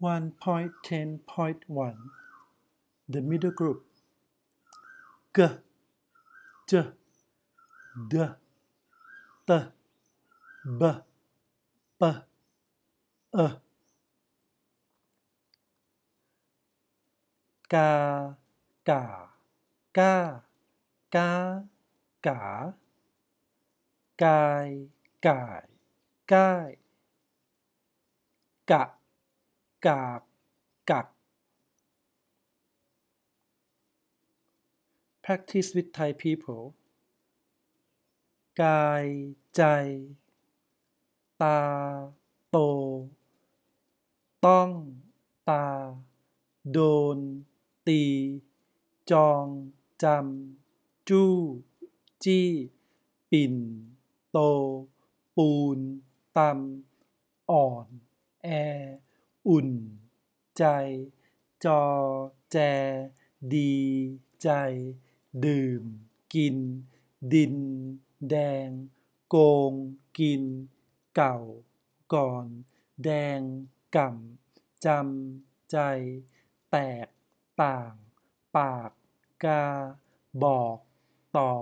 1.10.1 The middle group G J D T B P E กากากากาก กากกัก Practice with Thai people กาย ใจ ตา โต ต้อง ตา โดน ตี จอง จำ จู้ จี้ ปิ่น โต ปูน ตำ อ่อน แอ อุ่น ใจ จอ แจ ดี ใจ ดื่ม กิน ดิน แดง โกง กิน เก่า ก่อน แดง ก่ำจำ ใจ แตก ต่าง ปาก กา บอก ต่อ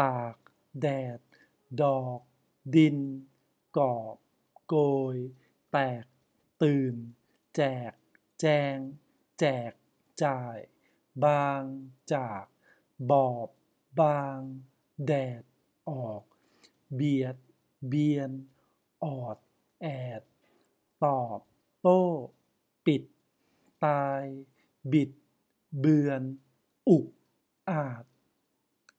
ตาก แดด ดอก ดิน กอบ โกย แตก ตื่น แจก แจง แจก จ่าย บาง จาก บอบ บาง แดด ออก เบียด เบียน ออด แอด ตอบ โต้ ปิด ตาย บิด เบือน อุกอาจ